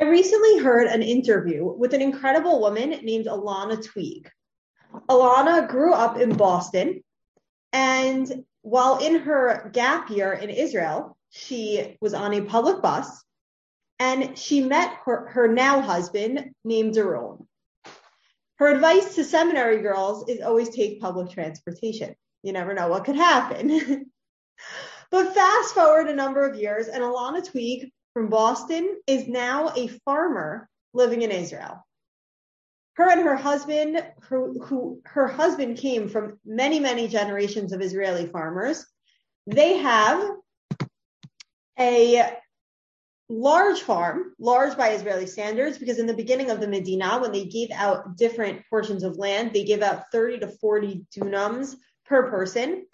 I recently heard an interview with an incredible woman named Alana Twig. Alana grew up in Boston, and while in her gap year in Israel, she was on a public bus and she met her, her now husband named Doron. Her advice to seminary girls is always take public transportation. You never know what could happen. but fast forward a number of years, and Alana Twig from Boston is now a farmer living in Israel. Her and her husband, who, who her husband came from many, many generations of Israeli farmers, they have a large farm, large by Israeli standards, because in the beginning of the Medina, when they gave out different portions of land, they give out 30 to 40 dunams per person.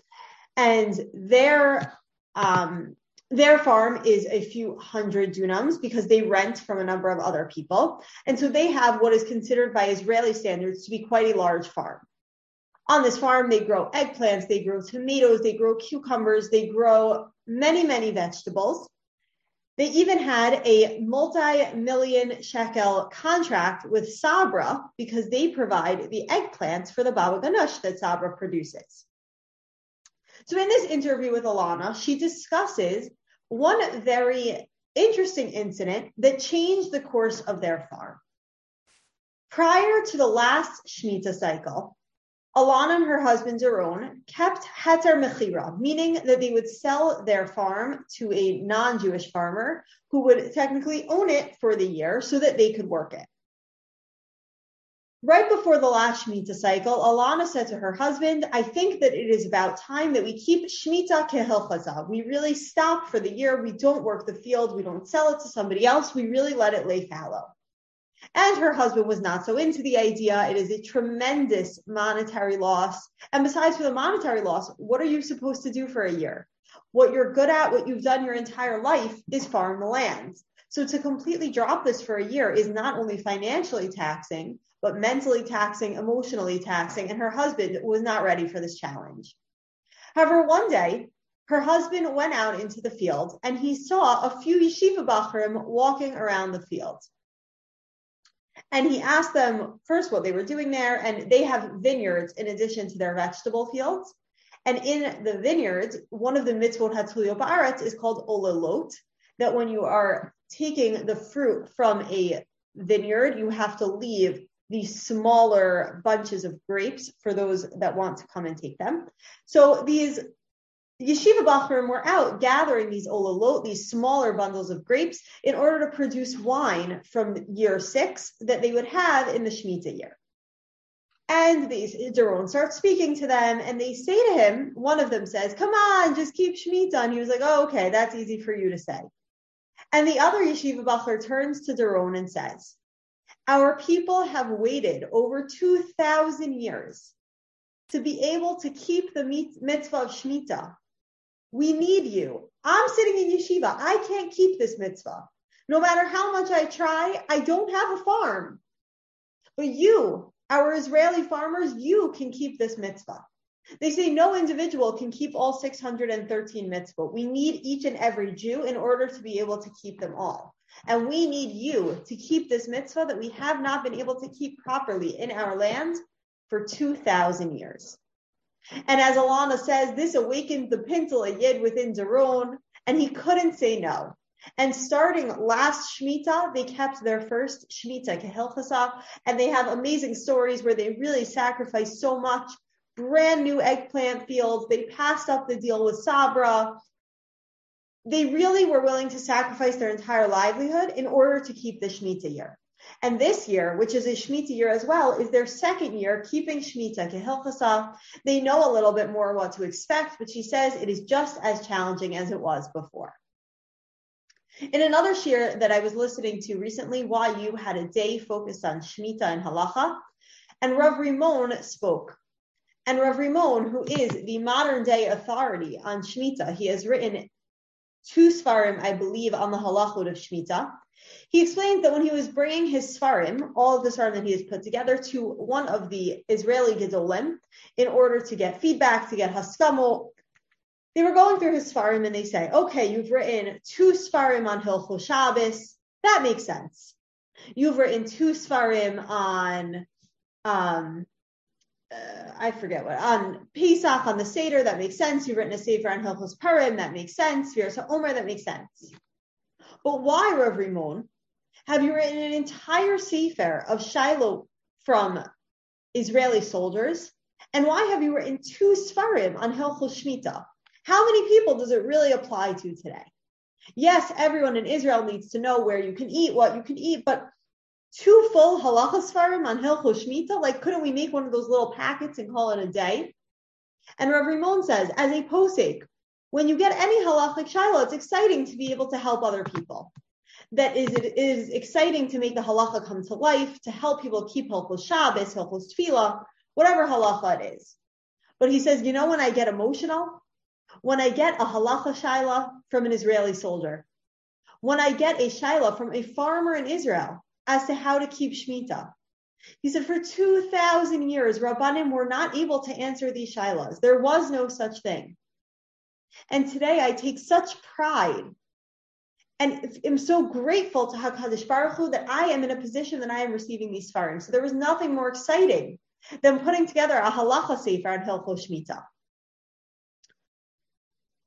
And their um, their farm is a few hundred dunams because they rent from a number of other people. And so they have what is considered by Israeli standards to be quite a large farm. On this farm, they grow eggplants, they grow tomatoes, they grow cucumbers, they grow many, many vegetables. They even had a multi-million shekel contract with Sabra because they provide the eggplants for the baba ganoush that Sabra produces. So in this interview with Alana, she discusses one very interesting incident that changed the course of their farm. Prior to the last Shemitah cycle, Alana and her husband Doron kept heter mechira, meaning that they would sell their farm to a non-Jewish farmer who would technically own it for the year so that they could work it. Right before the last Shemitah cycle, Alana said to her husband, I think that it is about time that we keep Shemitah kehilchasa. We really stop for the year. We don't work the field. We don't sell it to somebody else. We really let it lay fallow. And her husband was not so into the idea. It is a tremendous monetary loss. And besides for the monetary loss, what are you supposed to do for a year? What you're good at, what you've done your entire life is farm the land. So to completely drop this for a year is not only financially taxing, but mentally taxing, emotionally taxing, and her husband was not ready for this challenge. However, one day, her husband went out into the field and he saw a few yeshiva bachrim walking around the field. And he asked them first what they were doing there, and they have vineyards in addition to their vegetable fields. And in the vineyards, one of the mitzvot ba'aretz is called olalot, that when you are taking the fruit from a vineyard, you have to leave these smaller bunches of grapes for those that want to come and take them. So these yeshiva bachrim were out gathering these olalot, these smaller bundles of grapes, in order to produce wine from year six that they would have in the Shemitah year. And these Doron starts speaking to them, and they say to him, one of them says, Come on, just keep Shemitah. And he was like, Oh, okay, that's easy for you to say. And the other yeshiva bachler turns to Doron and says, our people have waited over 2,000 years to be able to keep the mitzvah of Shemitah. We need you. I'm sitting in yeshiva. I can't keep this mitzvah. No matter how much I try, I don't have a farm. But you, our Israeli farmers, you can keep this mitzvah. They say no individual can keep all 613 mitzvot. We need each and every Jew in order to be able to keep them all. And we need you to keep this mitzvah that we have not been able to keep properly in our land for 2,000 years. And as Alana says, this awakened the pintele yid within Doron, and he couldn't say no. And starting last Shemitah, they kept their first Shemitah, Kehilchasa, and they have amazing stories where they really sacrificed so much. Brand new eggplant fields. They passed up the deal with Sabra they really were willing to sacrifice their entire livelihood in order to keep the Shemitah year. And this year, which is a Shemitah year as well, is their second year keeping Shemitah Kehilchasa. They know a little bit more what to expect, but she says it is just as challenging as it was before. In another shiur that I was listening to recently, YU had a day focused on Shemitah and Halacha, and Rav Rimon spoke. And Rav Rimon, who is the modern day authority on Shemitah, he has written two Svarim, I believe, on the halachot of Shemitah. He explains that when he was bringing his Svarim, all of the Svarim that he has put together, to one of the Israeli Gedolim, in order to get feedback, to get haskamo, they were going through his Svarim and they say, okay, you've written two Svarim on Hilchot Shabbos. That makes sense. You've written two Svarim on, um, uh, I forget what, on Pesach, on the Seder, that makes sense. You've written a Sefer on Hilchos Purim, that makes sense. Viras Omer, that makes sense. But why, Rav Rimon, have you written an entire Sefer of Shiloh from Israeli soldiers? And why have you written two Svarim on Hilchos Shmita? How many people does it really apply to today? Yes, everyone in Israel needs to know where you can eat, what you can eat, but two full halacha svarim on Hilchos Shmita, like couldn't we make one of those little packets and call it a day? And Rav Rimon says, as a posik, when you get any halachic shaila, it's exciting to be able to help other people. That is, it is exciting to make the halacha come to life, to help people keep Hilchos Shabbos, Hilchos Tefillah, whatever halacha it is. But he says, you know, when I get emotional, when I get a halacha shaila from an Israeli soldier, when I get a shaila from a farmer in Israel as to how to keep Shemitah. He said, for 2,000 years, Rabbanim were not able to answer these shailas. There was no such thing. And today I take such pride and am so grateful to HaKadosh Baruch Hu that I am in a position that I am receiving these farim. So there was nothing more exciting than putting together a halacha sefer on Hilchos Shemitah.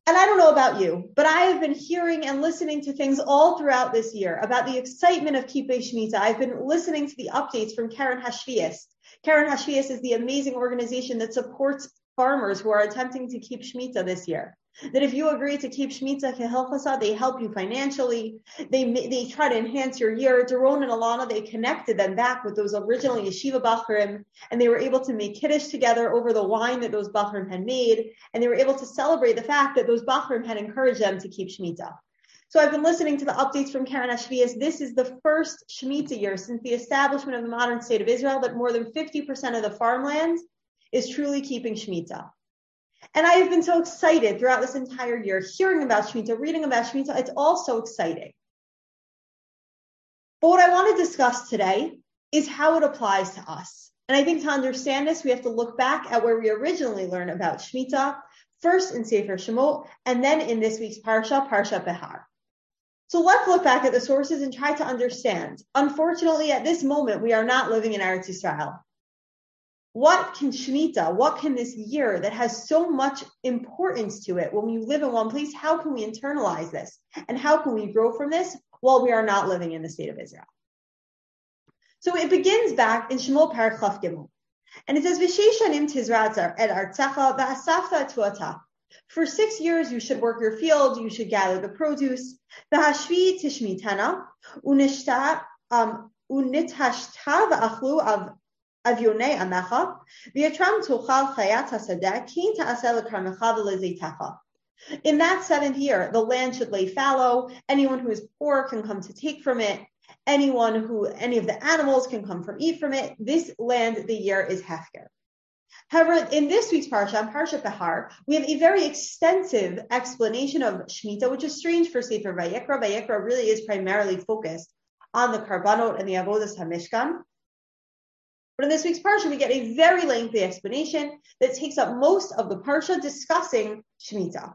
And I don't know about you, but I have been hearing and listening to things all throughout this year about the excitement of Kippei Shemitah. I've been listening to the updates from Keren HaShviis. Keren HaShviis is the amazing organization that supports farmers who are attempting to keep Shemitah this year. That if you agree to keep Shemitah Kehilchasa, they help you financially. They they try to enhance your year. Doron and Alana, they connected them back with those original Yeshiva Bachrim, and they were able to make Kiddush together over the wine that those Bachrim had made, and they were able to celebrate the fact that those Bachrim had encouraged them to keep Shemitah. So I've been listening to the updates from Keren HaShviis. This is the first Shemitah year since the establishment of the modern state of Israel that more than 50% of the farmland is truly keeping Shemitah. And I have been so excited throughout this entire year, hearing about Shemitah, reading about Shemitah. It's all so exciting. But what I want to discuss today is how it applies to us. And I think to understand this, we have to look back at where we originally learned about Shemitah, first in Sefer Shemot, and then in this week's Parsha, Parsha Behar. So let's look back at the sources and try to understand. Unfortunately, at this moment, we are not living in Eretz Israel what can Shemitah, what can this year that has so much importance to it when we live in one place, how can we internalize this? And how can we grow from this while we are not living in the state of Israel? So it begins back in Shemot Perek Chaf Gimel. And it says. For six years you should work your field, you should gather the produce. V'hashvi tishmitana, unishta, um, unitashta v'achlu av אביוני עמך, ויתרם תאכל חיית השדה, כי תעשה לכרמך ולזיתך. In that seventh year, the land should lay fallow. Anyone who is poor can come to take from it. Anyone who, any of the animals can come from eat from it. This land, the year is hefker. However, in this week's parsha, Parsha Behar, we have a very extensive explanation of Shemitah, which is strange for Sefer Vayikra. Vayikra really is primarily focused on the Karbanot and the Avodas HaMishkan. But in this week's parsha, we get a very lengthy explanation that takes up most of the parsha discussing Shemitah.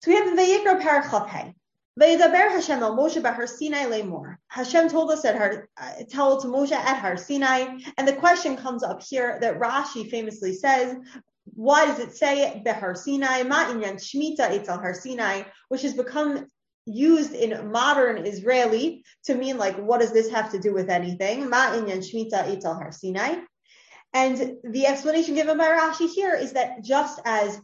So we have the Vayikra Perek Chaf Hei. Vayidaber Hashem al Moshe Bahar Sinai lemor. Hashem told us at her, uh, tell to Moshe at Har Sinai, and the question comes up here that Rashi famously says, why does it say Behar Sinai, Ma inyan Shmita Eitzel Har Sinai, which has become used in modern Israeli to mean like, what does this have to do with anything? Ma inyan shmita eitzel har Sinai. And the explanation given by Rashi here is that just as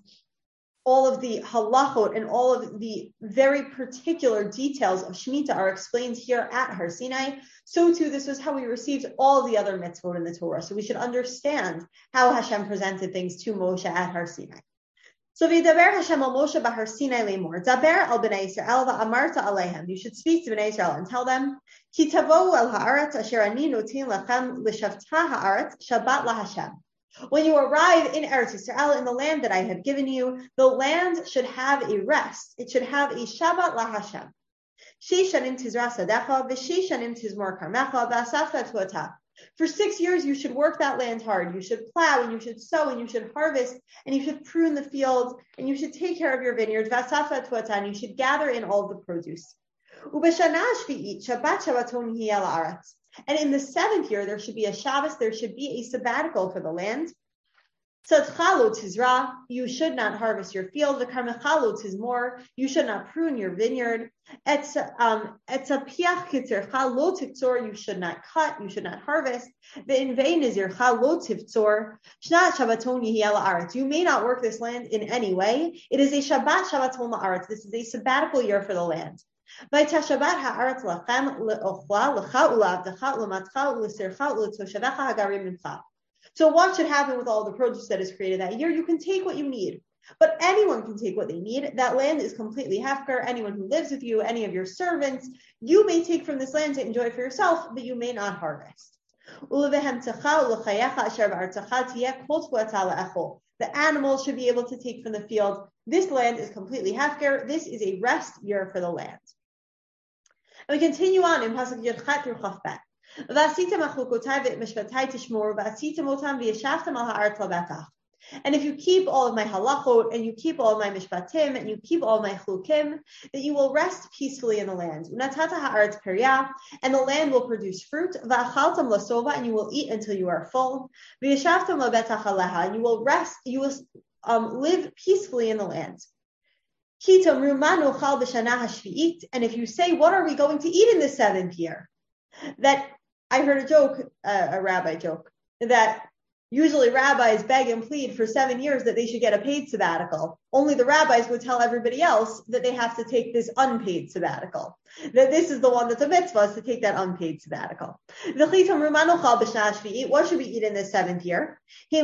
all of the halachot and all of the very particular details of Shemitah are explained here at Har Sinai, so too this was how we received all the other mitzvot in the Torah. So we should understand how Hashem presented things to Moshe at Har Sinai. So v'daber Hashem al Moshe b'Har Sinai lemor. Daber al b'nei Yisrael v'amarta aleihem. You should speak to b'nei Israel and tell them, Ki tavo el haaretz asher ani notin lachem l'shavta haaretz Shabbat laHashem. When you arrive in Eretz Yisrael, in the land that I have given you, the land should have a rest. It should have a Shabbat laHashem. Shishanim tizra sadecha v'shishanim tizmor karmecha v'asafta tuatah. For six years, you should work that land hard. You should plow and you should sow and you should harvest and you should prune the fields and you should take care of your vineyard. You should gather in all the produce. And in the seventh year, there should be a Shabbos, there should be a sabbatical for the land. You should not harvest your field. The is more. You should not prune your vineyard. It's Um, you should not cut. You should not harvest. The in vain is your chalotivtzor. Shnat shabbaton yihiel aretz. You may not work this land in any way. It is a Shabbat Shabbaton la'aretz. This is a sabbatical year for the land. So what should happen with all the produce that is created that year? You can take what you need. But anyone can take what they need. That land is completely hefker. Anyone who lives with you, any of your servants, you may take from this land to enjoy for yourself, but you may not harvest. The animals should be able to take from the field. This land is completely hefker. This is a rest year for the land. And we continue on in Pasuk Yud through Chafbet. And if you keep all of my halachot and you keep all my mishpatim and you keep all my chukim, that you will rest peacefully in the land. And the land will produce fruit. And you will eat until you are full. And you will rest. You will um, live peacefully in the land. And if you say, what are we going to eat in the seventh year? That I heard a joke, uh, a rabbi joke, that usually rabbis beg and plead for seven years that they should get a paid sabbatical. Only the rabbis would tell everybody else that they have to take this unpaid sabbatical. That this is the one that's a mitzvah is to take that unpaid sabbatical. What should we eat in the seventh year? We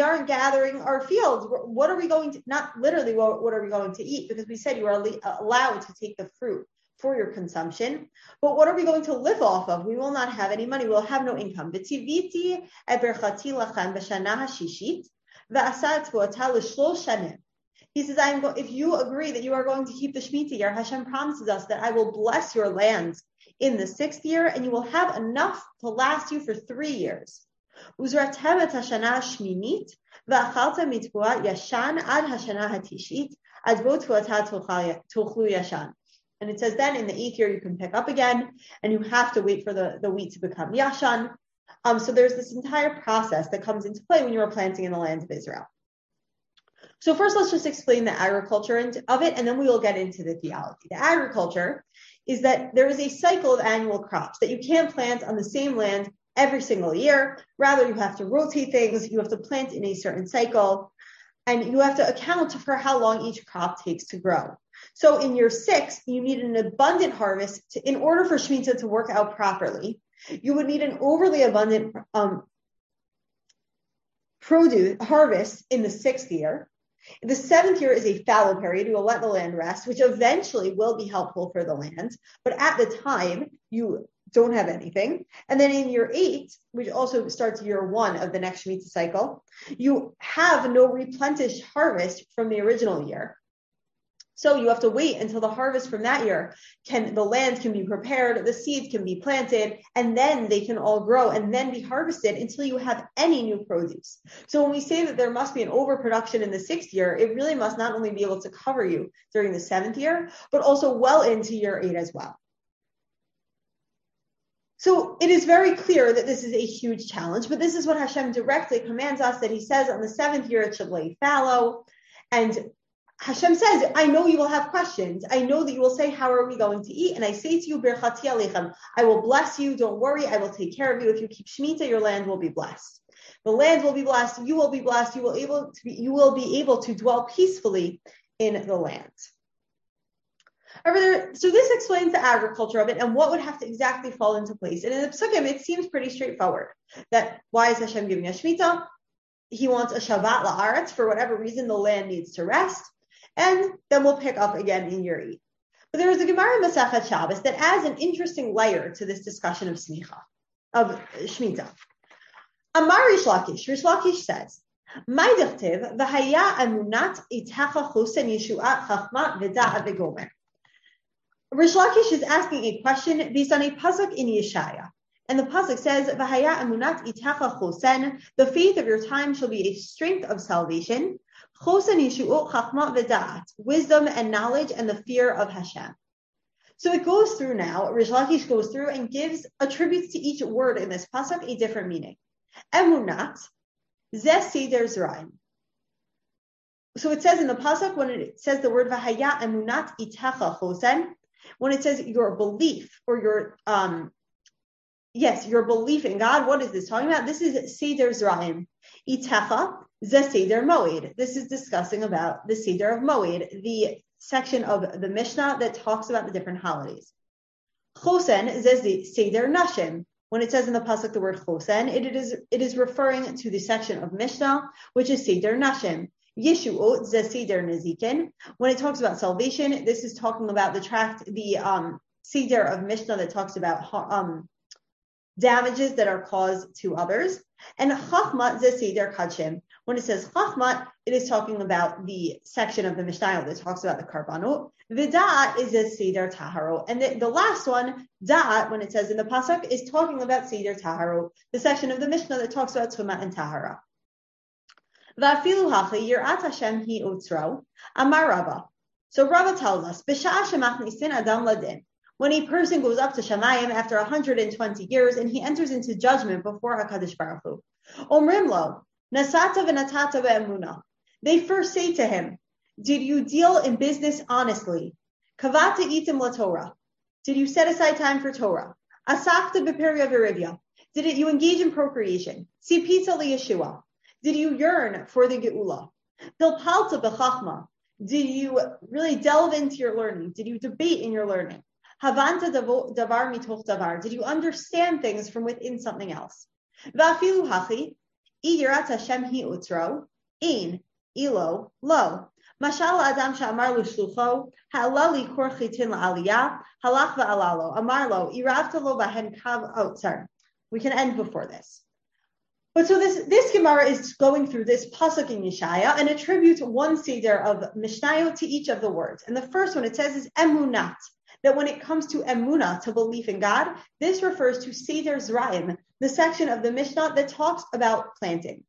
aren't gathering our fields. What are we going to, not literally what are we going to eat? Because we said you are allowed to take the fruit for your consumption. But what are we going to live off of? We will not have any money. We'll have no income. He says, I'm go- if you agree that you are going to keep the Shemitah year, Hashem promises us that I will bless your land in the sixth year and you will have enough to last you for three years. And it says then in the eighth year you can pick up again, and you have to wait for the, the wheat to become yashan. Um, so there's this entire process that comes into play when you are planting in the lands of Israel. So first, let's just explain the agriculture of it, and then we will get into the theology. The agriculture is that there is a cycle of annual crops that you can't plant on the same land every single year. Rather, you have to rotate things. You have to plant in a certain cycle, and you have to account for how long each crop takes to grow. So in year six, you need an abundant harvest to, in order for Shemitah to work out properly. You would need an overly abundant um, produce harvest in the sixth year. The seventh year is a fallow period. You will let the land rest, which eventually will be helpful for the land. But at the time, you don't have anything. And then in year eight, which also starts year one of the next Shemitah cycle, you have no replenished harvest from the original year. So you have to wait until the harvest from that year can the land can be prepared, the seeds can be planted, and then they can all grow and then be harvested until you have any new produce. So when we say that there must be an overproduction in the sixth year, it really must not only be able to cover you during the seventh year, but also well into year eight as well. So it is very clear that this is a huge challenge, but this is what Hashem directly commands us that he says on the seventh year it should lay fallow. And Hashem says, I know you will have questions. I know that you will say, How are we going to eat? And I say to you, I will bless you. Don't worry. I will take care of you. If you keep Shemitah, your land will be blessed. The land will be blessed. You will be blessed. You will able to be, you will be able to dwell peacefully in the land. So this explains the agriculture of it and what would have to exactly fall into place. And in the Psukim, it seems pretty straightforward. That why is Hashem giving a Shemitah? He wants a Shabbat la'aretz. For whatever reason, the land needs to rest and then we'll pick up again in year eight. But there is a Gemara in Shabbos that adds an interesting layer to this discussion of smicha, of Shemitah. Amar Reish Lakish, Reish Lakish says, "My v'haya amunat itacha chusen yeshuat chachma v'da'a v'gomer." Reish Lakish is asking a question based on a pasuk in Yeshaya. And the pasuk says, "V'haya amunat itacha chosen." The faith of your time shall be a strength of salvation. Wisdom and knowledge and the fear of Hashem. So it goes through now, Reish goes through and gives, attributes to each word in this pasuk a different meaning. Emunat, zeh seder. So it says in the pasuk when it says the word v'haya emunat itecha chosen, when it says your belief or your um yes, your belief in God, what is this talking about? This is Seder Zraim. Itecha, ze Seder Moed. This is discussing about the Seder of Moed, the section of the Mishnah that talks about the different holidays. Chosen is Seder Nashim. When it says in the pasuk the word Chosen, it is it is referring to the section of Mishnah which is Seder Nashim. Yeshuot Seder Nezikin. When it talks about salvation, this is talking about the tract, the um, Seder of Mishnah that talks about um, damages that are caused to others. And Chachmat Seder Kodshim. When it says Chachmat, it is talking about the section of the Mishnah that talks about the Karbanot. Vidat is a Seder Taharo. And the, the, last one, Da'at, when it says in the Pasuk, is talking about Seder Taharo, the section of the Mishnah that talks about Tumah and Tahara. Vafilu hachi yirat Hashem hi utzro. Amar Rava. So Rava tells us, B'sha'a shemachnisin adam ladin. When a person goes up to Shamayim after 120 years and he enters into judgment before HaKadosh Baruch Hu. Omrim lo, nasata v'natata ve'emuna. They first say to him, did you deal in business honestly? Kavata itim la Torah. Did you set aside time for Torah? Asakta b'peria v'rivya. Did you engage in procreation? Sipita Yeshua. Did you yearn for the Geula? Pilpalta b'chachma. Did you really delve into your learning? Did you debate in your learning? Havanta davar mitoch davar. Did you understand things from within something else? Vafilu hachi. Iyirat Hashem hi utro. In ilo lo. Mashal adam sha'amar l'shlucho, ha'alali kor chitin la'aliyah, halach va'alalo, amar lo, iravta bahen kav, oh. We can end before this. But so this this Gemara is going through this pasuk in Yeshaya and attributes one seder of Mishnayot to each of the words. And the first one it says is emunat. That when it comes to emuna, to belief in God, this refers to seder zraim, the section of the Mishnah that talks about planting.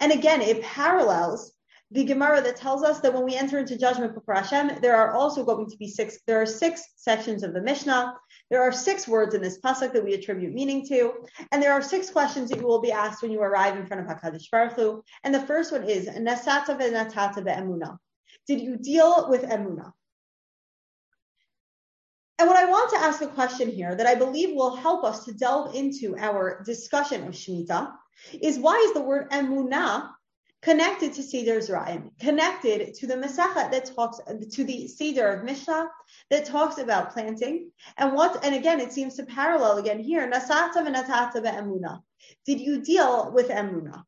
And again, it parallels the Gemara that tells us that when we enter into judgment before Hashem, there are also going to be six. There are six sections of the Mishnah. There are six words in this pasuk that we attribute meaning to, and there are six questions that you will be asked when you arrive in front of Hakadosh Baruch Hu. And the first one is Nasata ve'natata ve'emuna. Did you deal with emuna? And what I want to ask a question here that I believe will help us to delve into our discussion of Shemitah is why is the word emunah connected to Seder Zraim, connected to the Masechet that talks to the Seder of Mishnah that talks about planting. And what, and again, it seems to parallel again here, Nasata v'natata ve'emuna. Did you deal with emuna?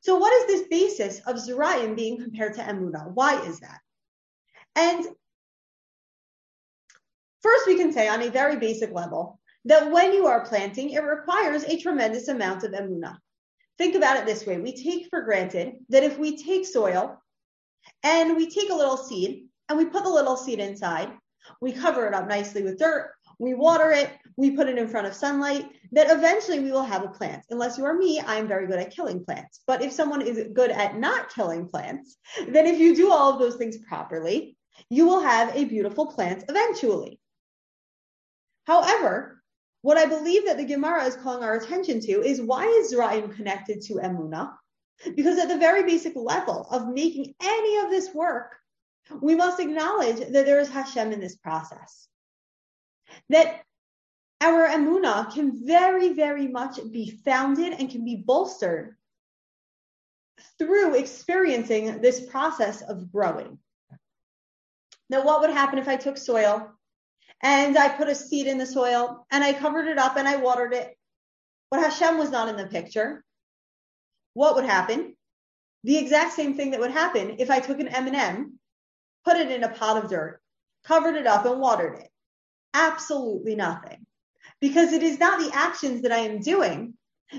So what is this basis of Zraim being compared to emuna? Why is that? And first we can say on a very basic level that when you are planting, it requires a tremendous amount of emuna. Think about it this way. We take for granted that if we take soil and we take a little seed and we put the little seed inside, we cover it up nicely with dirt, we water it, we put it in front of sunlight, that eventually we will have a plant. Unless you are me, I am very good at killing plants. But if someone is good at not killing plants, then if you do all of those things properly, you will have a beautiful plant eventually. However, what I believe that the Gemara is calling our attention to is why is Zraim connected to Emuna? Because at the very basic level of making any of this work, we must acknowledge that there is Hashem in this process. That our Emuna can very, very much be founded and can be bolstered through experiencing this process of growing. Now, what would happen if I took soil and I put a seed in the soil and I covered it up and I watered it. But Hashem was not in the picture. What would happen? The exact same thing that would happen if I took an M&M, put it in a pot of dirt, covered it up and watered it. Absolutely nothing. Because it is not the actions that I am doing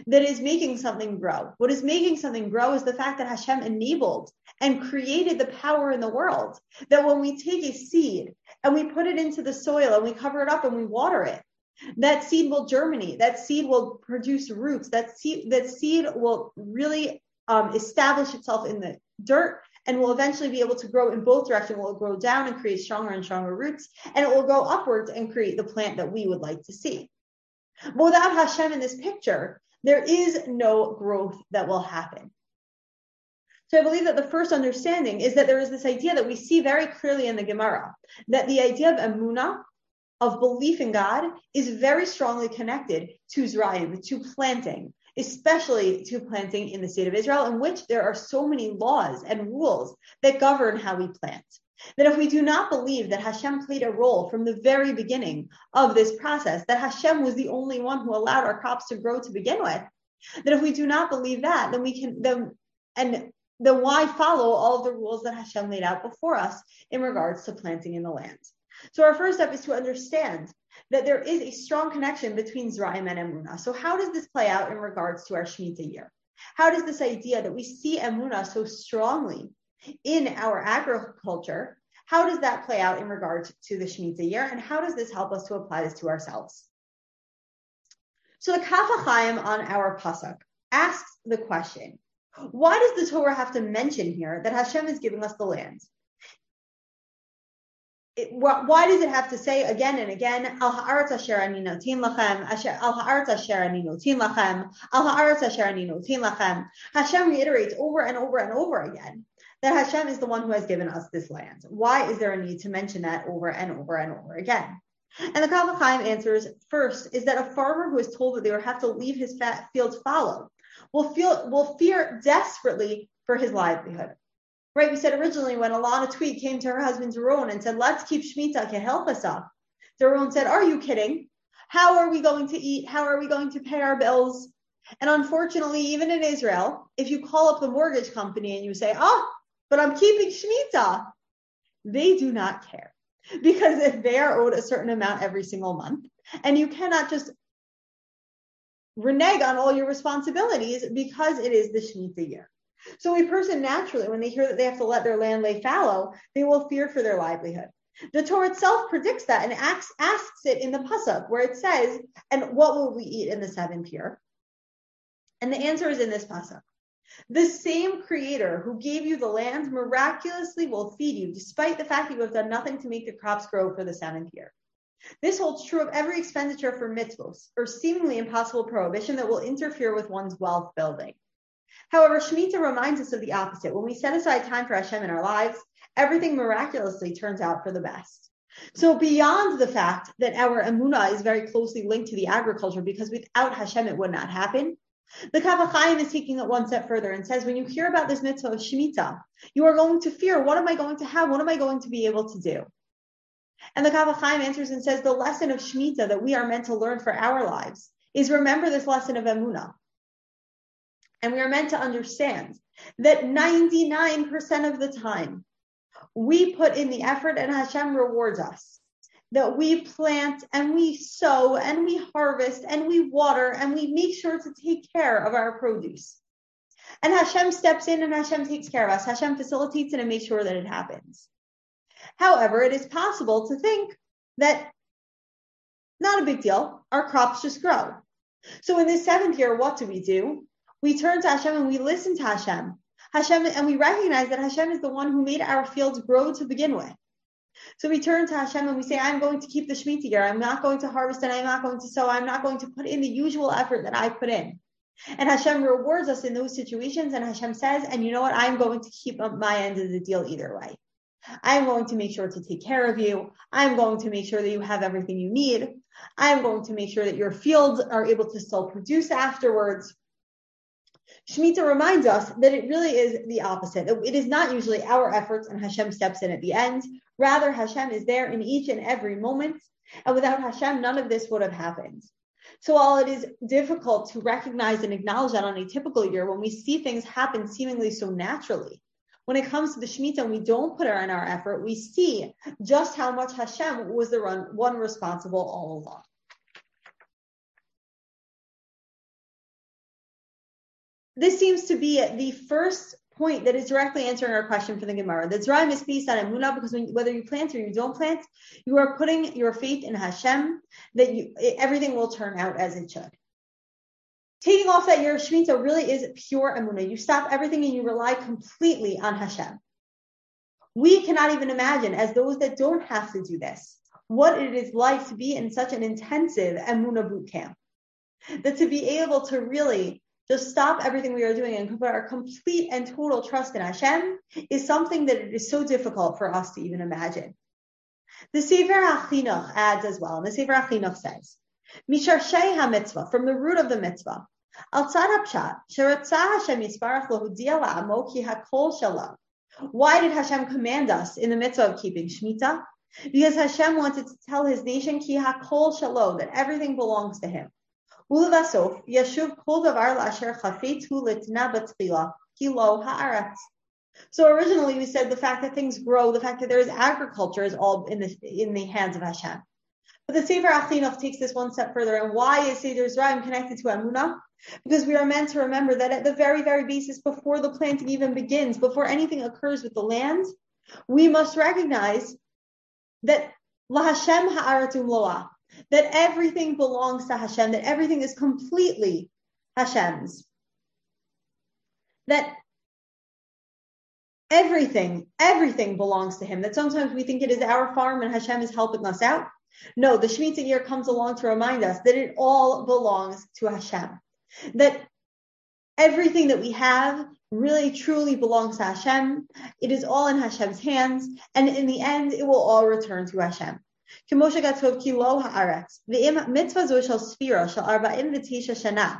that is making something grow. What is making something grow is the fact that Hashem enabled and created the power in the world. That when we take a seed and we put it into the soil and we cover it up and we water it, that seed will germinate. That seed will produce roots. That seed, that seed will really um, establish itself in the dirt and will eventually be able to grow in both directions. It will grow down and create stronger and stronger roots, and it will go upwards and create the plant that we would like to see. But without Hashem in this picture, there is no growth that will happen. So I believe that the first understanding is that there is this idea that we see very clearly in the Gemara that the idea of emuna, of belief in God, is very strongly connected to Zrayim, to planting, especially to planting in the state of Israel, in which there are so many laws and rules that govern how we plant. That if we do not believe that Hashem played a role from the very beginning of this process, that Hashem was the only one who allowed our crops to grow to begin with, that if we do not believe that, then we can then and then why follow all of the rules that Hashem laid out before us in regards to planting in the land? So our first step is to understand that there is a strong connection between Zraim and Emunah. So how does this play out in regards to our Shemitah year? How does this idea that we see Emunah so strongly in our agriculture, how does that play out in regards to the Shemitah year? And how does this help us to apply this to ourselves? So the Kaf HaChaim on our Pasuk asks the question, why does the Torah have to mention here that Hashem is giving us the land? It, why does it have to say again and again, Al haaretz asher ani notin lachem, Al haaretz asher ani notin lachem, Al haaretz asher ani notin lachem? Hashem reiterates over and over and over again that Hashem is the one who has given us this land. Why is there a need to mention that over and over and over again? And the Kaf HaChaim answers first is that a farmer who is told that they will have to leave his fields fallow will feel will fear desperately for his livelihood. Right? We said originally when Alana Tweed came to her husband Doron and said, "Let's keep Shemitah, kehilchasa." Doron said, "Are you kidding? How are we going to eat? How are we going to pay our bills?" And unfortunately, even in Israel, if you call up the mortgage company and you say, "Oh, but I'm keeping Shemitah," they do not care because if they are owed a certain amount every single month, and you cannot just renege on all your responsibilities because it is the Shemitah year. So a person naturally, when they hear that they have to let their land lay fallow, they will fear for their livelihood. The Torah itself predicts that and asks, asks it in the Pasuk, where it says, "And what will we eat in the seventh year?" And the answer is in this Pasuk. The same Creator who gave you the land miraculously will feed you, despite the fact that you have done nothing to make the crops grow for the seventh year. This holds true of every expenditure for mitzvos, or seemingly impossible prohibition that will interfere with one's wealth building. However, Shemitah reminds us of the opposite. When we set aside time for Hashem in our lives, everything miraculously turns out for the best. So beyond the fact that our emunah is very closely linked to the agriculture, because without Hashem it would not happen, the Kaf HaChaim is taking it one step further and says, when you hear about this mitzvah of Shemitah, you are going to fear, what am I going to have? What am I going to be able to do? And the Kaf HaChaim answers and says the lesson of Shemitah that we are meant to learn for our lives is remember this lesson of Emunah. And we are meant to understand that 99% of the time we put in the effort and Hashem rewards us. That we plant and we sow and we harvest and we water and we make sure to take care of our produce. And Hashem steps in and Hashem takes care of us. Hashem facilitates it and makes sure that it happens. However, it is possible to think that not a big deal. Our crops just grow. So in the seventh year, what do we do? We turn to Hashem and we listen to Hashem. Hashem, and we recognize that Hashem is the one who made our fields grow to begin with. So we turn to Hashem and we say, I'm going to keep the Shemitah year. I'm not going to harvest and I'm not going to sow. I'm not going to put in the usual effort that I put in. And Hashem rewards us in those situations. And Hashem says, and you know what? I'm going to keep my end of the deal either way. I'm going to make sure to take care of you. I'm going to make sure that you have everything you need. I'm going to make sure that your fields are able to still produce afterwards. Shemitah reminds us that it really is the opposite. It is not usually our efforts and Hashem steps in at the end. Rather, Hashem is there in each and every moment. And without Hashem, none of this would have happened. So while it is difficult to recognize and acknowledge that on a typical year, when we see things happen seemingly so naturally, when it comes to the Shemitah and we don't put in our effort, we see just how much Hashem was the one responsible all along. This seems to be the first point that is directly answering our question for the Gemara. The Zraim is based on Emunah because when, whether you plant or you don't plant, you are putting your faith in Hashem that you, everything will turn out as it should taking off that your Shemitah really is pure Emunah. You stop everything and you rely completely on Hashem. We cannot even imagine, as those that don't have to do this, what it is like to be in such an intensive Emuna boot camp. That to be able to really just stop everything we are doing and put our complete and total trust in Hashem is something that it is so difficult for us to even imagine. The Sefer HaChinuch adds as well, and the Sefer HaChinuch says, Mishar HaMitzvah, from the root of the mitzvah, Al Tzad Hashem Yisparach Lohudia La'amo HaKol Shalom. Why did Hashem command us in the mitzvah of keeping Shemitah? Because Hashem wanted to tell his nation Ki HaKol Shalom, that everything belongs to him. So originally we said the fact that things grow, the fact that there is agriculture is all in the, in the hands of Hashem. But the Sefer HaChinuch takes this one step further. And why is Seder Zerayim connected to Emunah? Because we are meant to remember that at the very, very basis, before the planting even begins, before anything occurs with the land, we must recognize that La Hashem Ha'aratum Loah that everything belongs to Hashem, that everything is completely Hashem's. That everything, everything belongs to Him. That sometimes we think it is our farm and Hashem is helping us out. No, the Shemitah year comes along to remind us that it all belongs to Hashem. That everything that we have really truly belongs to Hashem. It is all in Hashem's hands. And in the end, it will all return to Hashem. כמו שכתוב כי לא הארץ, ואם מצווה זו של ספירה של ארבעים ותשע שנה,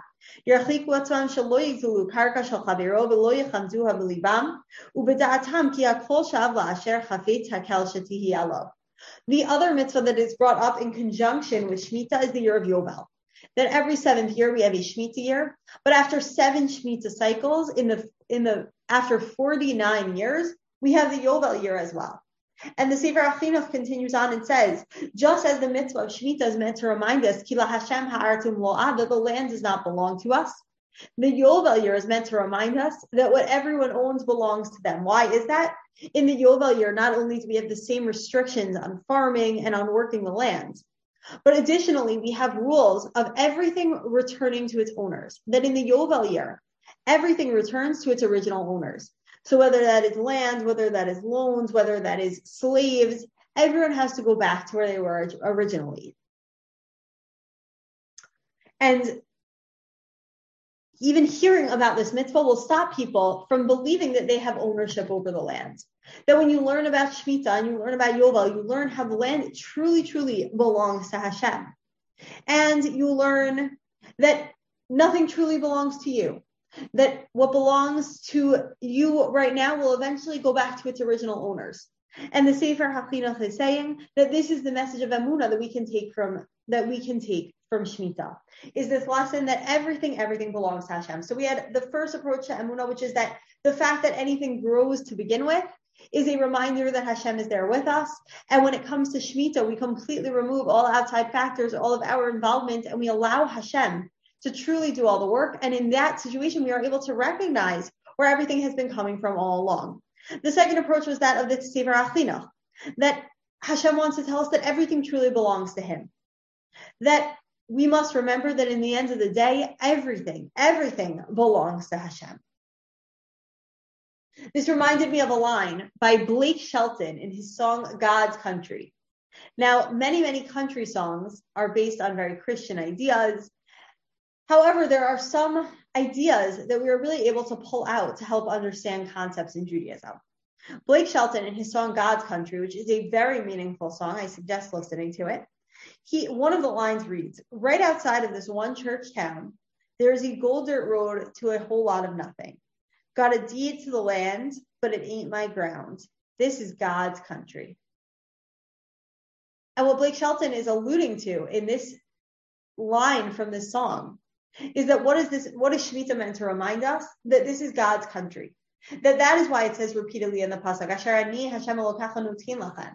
ירחיקו עצמם שלא יגזלו קרקע של חברו ולא יחמדוה בליבם, ובדעתם כי הכל שב לאשר חפץ הקל שתהיה לו. The other mitzvah that is brought up in conjunction with Shemitah is the year of Yovel. That every seventh year we have a Shemitah year, but after seven Shemitah cycles, in the in the after 49 years, we have the Yovel year as well. And the Sefer HaChinuch continues on and says, just as the mitzvah of Shemitah is meant to remind us, Kila Hashem ha'artum lo'ah, that the land does not belong to us. The Yovel year is meant to remind us that what everyone owns belongs to them. Why is that? In the Yovel year, not only do we have the same restrictions on farming and on working the land, but additionally, we have rules of everything returning to its owners. That in the Yovel year, everything returns to its original owners. So whether that is land, whether that is loans, whether that is slaves, everyone has to go back to where they were originally. And even hearing about this mitzvah will stop people from believing that they have ownership over the land. That when you learn about Shemitah and you learn about Yovel, you learn how the land truly, truly belongs to Hashem. And you learn that nothing truly belongs to you that what belongs to you right now will eventually go back to its original owners. And the Sefer HaChinuch is saying that this is the message of Emunah that we can take from that we can take from Shemitah. Is this lesson that everything, everything belongs to Hashem. So we had the first approach to Emunah, which is that the fact that anything grows to begin with is a reminder that Hashem is there with us. And when it comes to Shemitah, we completely remove all outside factors, all of our involvement, and we allow Hashem to truly do all the work. And in that situation, we are able to recognize where everything has been coming from all along. The second approach was that of the Sefer HaChinuch, that Hashem wants to tell us that everything truly belongs to Him. That we must remember that in the end of the day, everything, everything belongs to Hashem. This reminded me of a line by Blake Shelton in his song God's Country. Now, many, many country songs are based on very Christian ideas, However, there are some ideas that we are really able to pull out to help understand concepts in Judaism. Blake Shelton in his song God's Country, which is a very meaningful song, I suggest listening to it. He one of the lines reads, right outside of this one church town, there is a gold dirt road to a whole lot of nothing. Got a deed to the land, but it ain't my ground. This is God's country. And what Blake Shelton is alluding to in this line from this song is that what is this? What is Shemitah meant to remind us? That this is God's country. That that is why it says repeatedly in the pasuk, Asher ani Hashem Elokecha nutin lachem.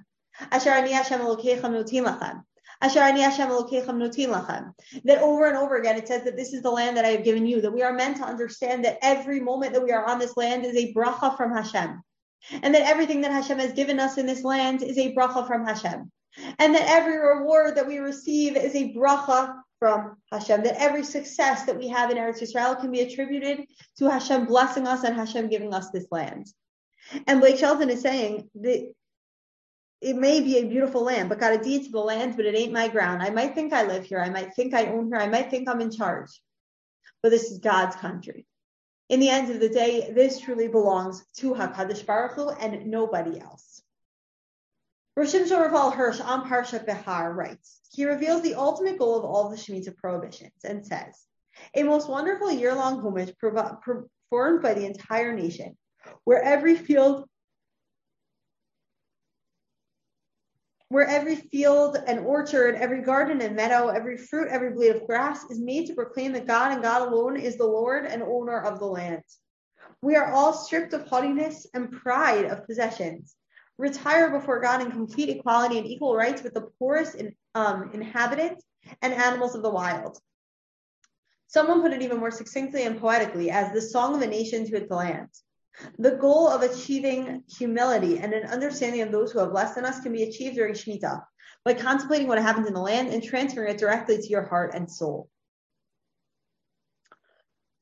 Asher ani Hashem Elokecha nutin lachem. Asher ani Hashem Elokechem nutin lachem. That over and over again it says that this is the land that I have given you. That we are meant to understand that every moment that we are on this land is a bracha from Hashem. And that everything that Hashem has given us in this land is a bracha from Hashem. And that every reward that we receive is a bracha from Hashem, that every success that we have in Eretz Israel can be attributed to Hashem blessing us and Hashem giving us this land. And Blake Shelton is saying that it may be a beautiful land, but got a deed to the land, but it ain't my ground. I might think I live here. I might think I own here. I might think I'm in charge, but this is God's country. In the end of the day, this truly belongs to Hakadosh Baruch Hu and nobody else. Roshim Shorval Hirsch on Parsha Behar writes, he reveals the ultimate goal of all the Shemitah prohibitions and says, a most wonderful year-long homage performed by the entire nation, where every field where every field and orchard, every garden and meadow, every fruit, every blade of grass is made to proclaim that God and God alone is the Lord and owner of the land. We are all stripped of haughtiness and pride of possessions. Retire before God in complete equality and equal rights with the poorest in, um, inhabitants and animals of the wild. Someone put it even more succinctly and poetically as the song of a nation to its land. The goal of achieving humility and an understanding of those who have less than us can be achieved during Shemitah by contemplating what happens in the land and transferring it directly to your heart and soul.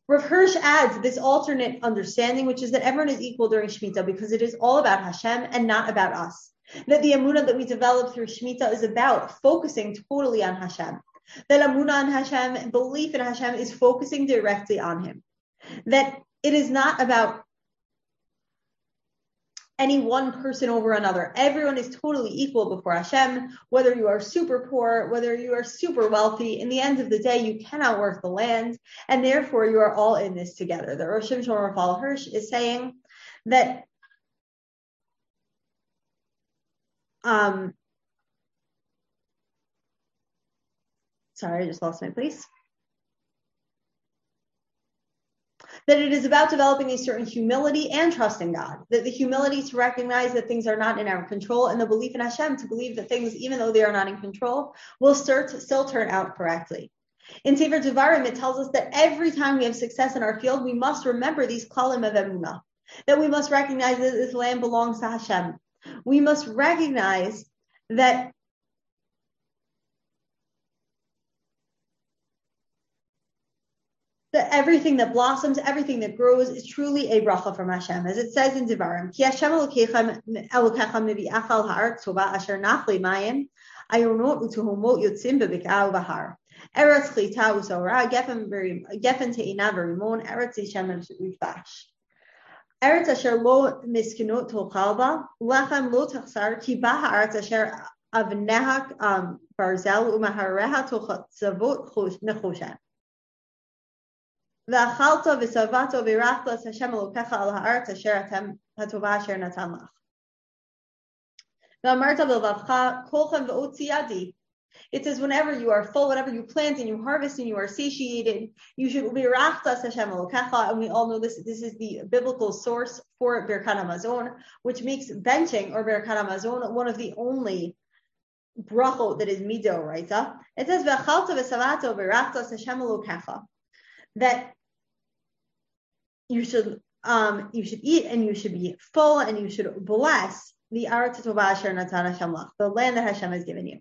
Rav Hirsch adds this alternate understanding, which is that everyone is equal during Shemitah because it is all about Hashem and not about us. That the Emunah that we develop through Shemitah is about focusing totally on Hashem. That Emunah on Hashem, belief in Hashem, is focusing directly on Him. That it is not about any one person over another. Everyone is totally equal before Hashem, whether you are super poor, whether you are super wealthy. In the end of the day, you cannot work the land, and therefore you are all in this together. The Rosh Hashanah Hirsch is saying that um, sorry, I just lost my place. That it is about developing a certain humility and trust in God. That the humility to recognize that things are not in our control and the belief in Hashem to believe that things, even though they are not in control, will still turn out correctly. In Sefer Devarim, it tells us that every time we have success in our field, we must remember these klalim of emunah. That we must recognize that this land belongs to Hashem. We must recognize that that everything that blossoms, everything that grows is truly a bracha from Hashem. As it says in Devarim, Ki Hashem elokechem mevi'achal ha'aretz tova asher nachli mayim, ayonot utuhumot yotzim bebik'ah v'har. Eretz chita usora, gefen te'ina v'rimon, eretz Hashem v'fash. Eretz asher lo miskinot tochal ba, lechem lo tachsar, ki ba ha'aretz asher avnehak um, barzel u'mahareha tochatzavot nechoshen. ואכלת ושבעת ובירכת את השם אלוקיך על הארץ אשר אתם הטובה אשר נתן לך. ואמרת בלבבך כולכם והוציא ידי. It says whenever you are full, whenever you plant and you harvest and you are satiated, you should be rachtas Hashem elokecha, and we all know this. This is the biblical source for Birkat Hamazon, which makes benching or Birkat Hamazon one of the only brachot that is mido, right? It says v'achalta v'savato v'rachtas Hashem elokecha, that you should um, you should eat and you should be full and you should bless the Aretz the land that Hashem has given you.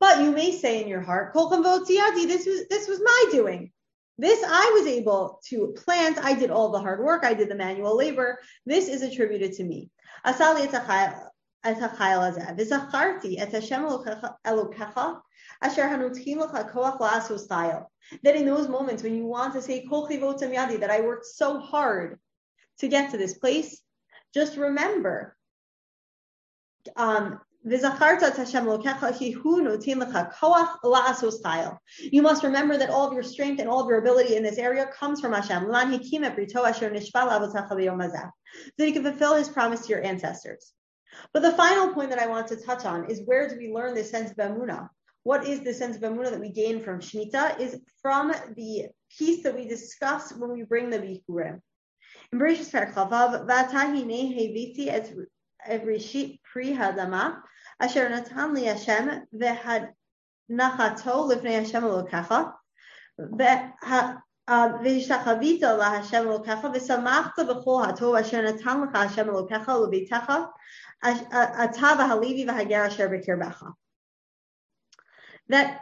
But you may say in your heart, this was this was my doing. This I was able to plant. I did all the hard work. I did the manual labor. This is attributed to me. That in those moments when you want to say Kochi V'otzem Yadi that I worked so hard to get to this place, just remember um, you must remember that all of your strength and all of your ability in this area comes from Hashem. So that he can fulfill his promise to your ancestors. But the final point that I want to touch on is where do we learn this sense of emunah? What is the sense of emunah that we gain from Shemitah? Is from the piece that we discuss when we bring the Bikurim. In Bereshit Perek Chaf Vav, Vatahi Neheviti et Rishit Pri Hadama, Asher Natan Li Hashem, Vehad Nachato Lifnei Hashem Elokecha, והשתחווית להשם אלוקיך, ושמחת בכל הטוב אשר נתן לך השם אלוקיך ולביתך אתה והלוי והגר אשר בקרבך that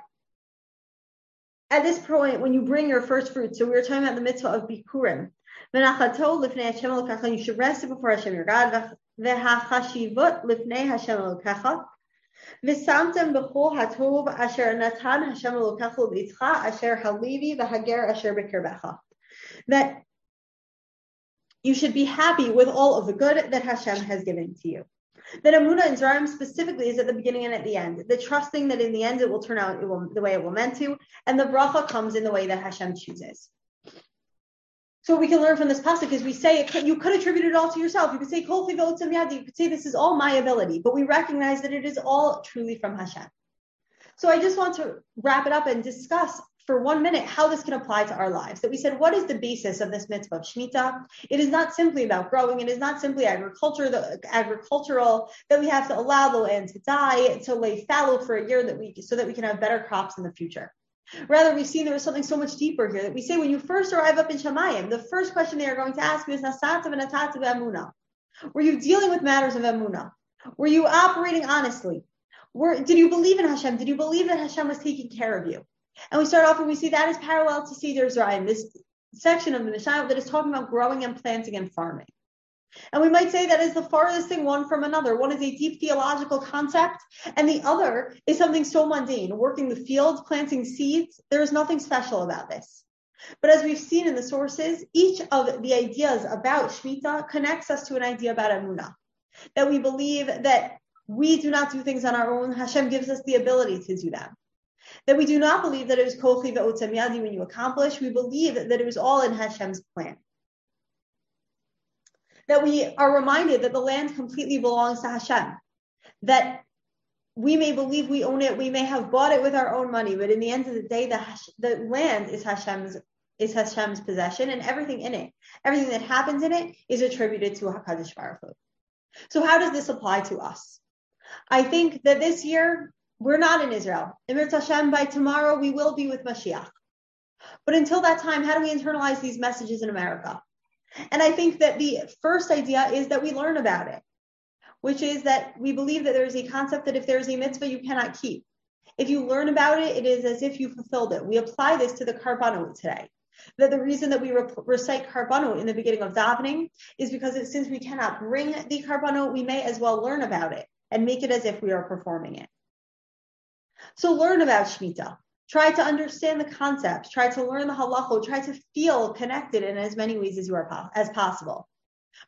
at this point, when you bring your first fruit, so we were talking about the mitzvah of Bikurim, You should rest before Hashem your God. והחשיבות לפני השם אלוקיך, ושמתם בכל הטוב אשר נתן השם אלוקיך לביתך, אשר הלוי והגר אשר בקרבך. That you should be happy with all of the good that Hashem has given to you. That Emunah and Zeraim specifically is at the beginning and at the end. The trusting that in the end it will turn out will, the way it will meant to, and the bracha comes in the way that Hashem chooses. So we can learn from this pasuk is we say could, you could attribute it all to yourself. You could say Kol You could say this is all my ability, but we recognize that it is all truly from Hashem. So I just want to wrap it up and discuss for one minute how this can apply to our lives. That we said, what is the basis of this mitzvah of Shemitah? It is not simply about growing. It is not simply agriculture, the agricultural, that we have to allow the land to die, to lay fallow for a year that we, so that we can have better crops in the future. Rather, we see there is something so much deeper here that we say when you first arrive up in Shamayim, the first question they are going to ask you is Nasatav and Atatav Emuna. Were you dealing with matters of Emuna? Were you operating honestly? Were, did you believe in Hashem? Did you believe that Hashem was taking care of you? And we start off and we see that is parallel to Seder Zerayim, this section of the Mishnah that is talking about growing and planting and farming. And we might say that is the farthest thing one from another. One is a deep theological concept, and the other is something so mundane, working the fields, planting seeds. There is nothing special about this. But as we've seen in the sources, each of the ideas about Shemitah connects us to an idea about Emunah. That we believe that we do not do things on our own. Hashem gives us the ability to do them. That we do not believe that it was kochi ve'otzem when you accomplish. We believe that it was all in Hashem's plan that we are reminded that the land completely belongs to Hashem. That we may believe we own it, we may have bought it with our own money, but in the end of the day, the, the land is Hashem's is Hashem's possession, and everything in it, everything that happens in it, is attributed to Hakadosh Baruch Hu. So, how does this apply to us? I think that this year we're not in Israel. Emir Hashem, by tomorrow we will be with Mashiach. But until that time, how do we internalize these messages in America? And I think that the first idea is that we learn about it, which is that we believe that there's a concept that if there's a mitzvah, you cannot keep. If you learn about it, it is as if you fulfilled it. We apply this to the karbanot today. That the reason that we re- recite karbanot in the beginning of davening is because it, since we cannot bring the karbanot, we may as well learn about it and make it as if we are performing it. So learn about Shemitah. Try to understand the concepts, try to learn the halacha, try to feel connected in as many ways as you are po- as possible.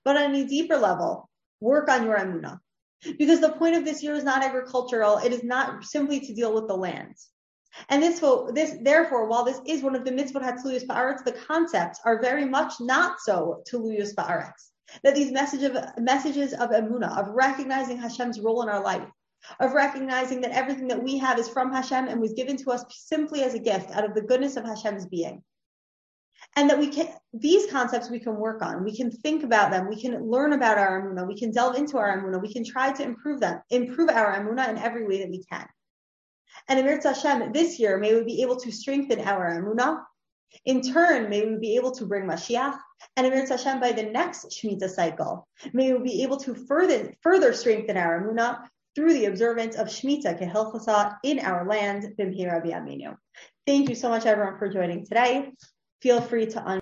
But on a deeper level, work on your emunah. Because the point of this year is not agricultural, it is not simply to deal with the land. And this, will, this, therefore, while this is one of the mitzvot hatzluyus ba'aretz, the concepts are very much not so tuluyus ba'aretz. That these message of, messages of emunah, of recognizing Hashem's role in our life, of recognizing that everything that we have is from Hashem and was given to us simply as a gift out of the goodness of Hashem's being. And that we can, these concepts we can work on. We can think about them. We can learn about our Emunah. We can delve into our Emunah. We can try to improve them, improve our Emunah in every way that we can. And Emir Hashem, this year, may we be able to strengthen our Emunah. In turn, may we be able to bring Mashiach. And Emir Hashem, by the next Shemitah cycle, may we be able to further, further strengthen our Emunah through the observance of Shemitah Kehilchasa in our land, Bimhi Rabbi Aminu. Thank you so much, everyone, for joining today. Feel free to un-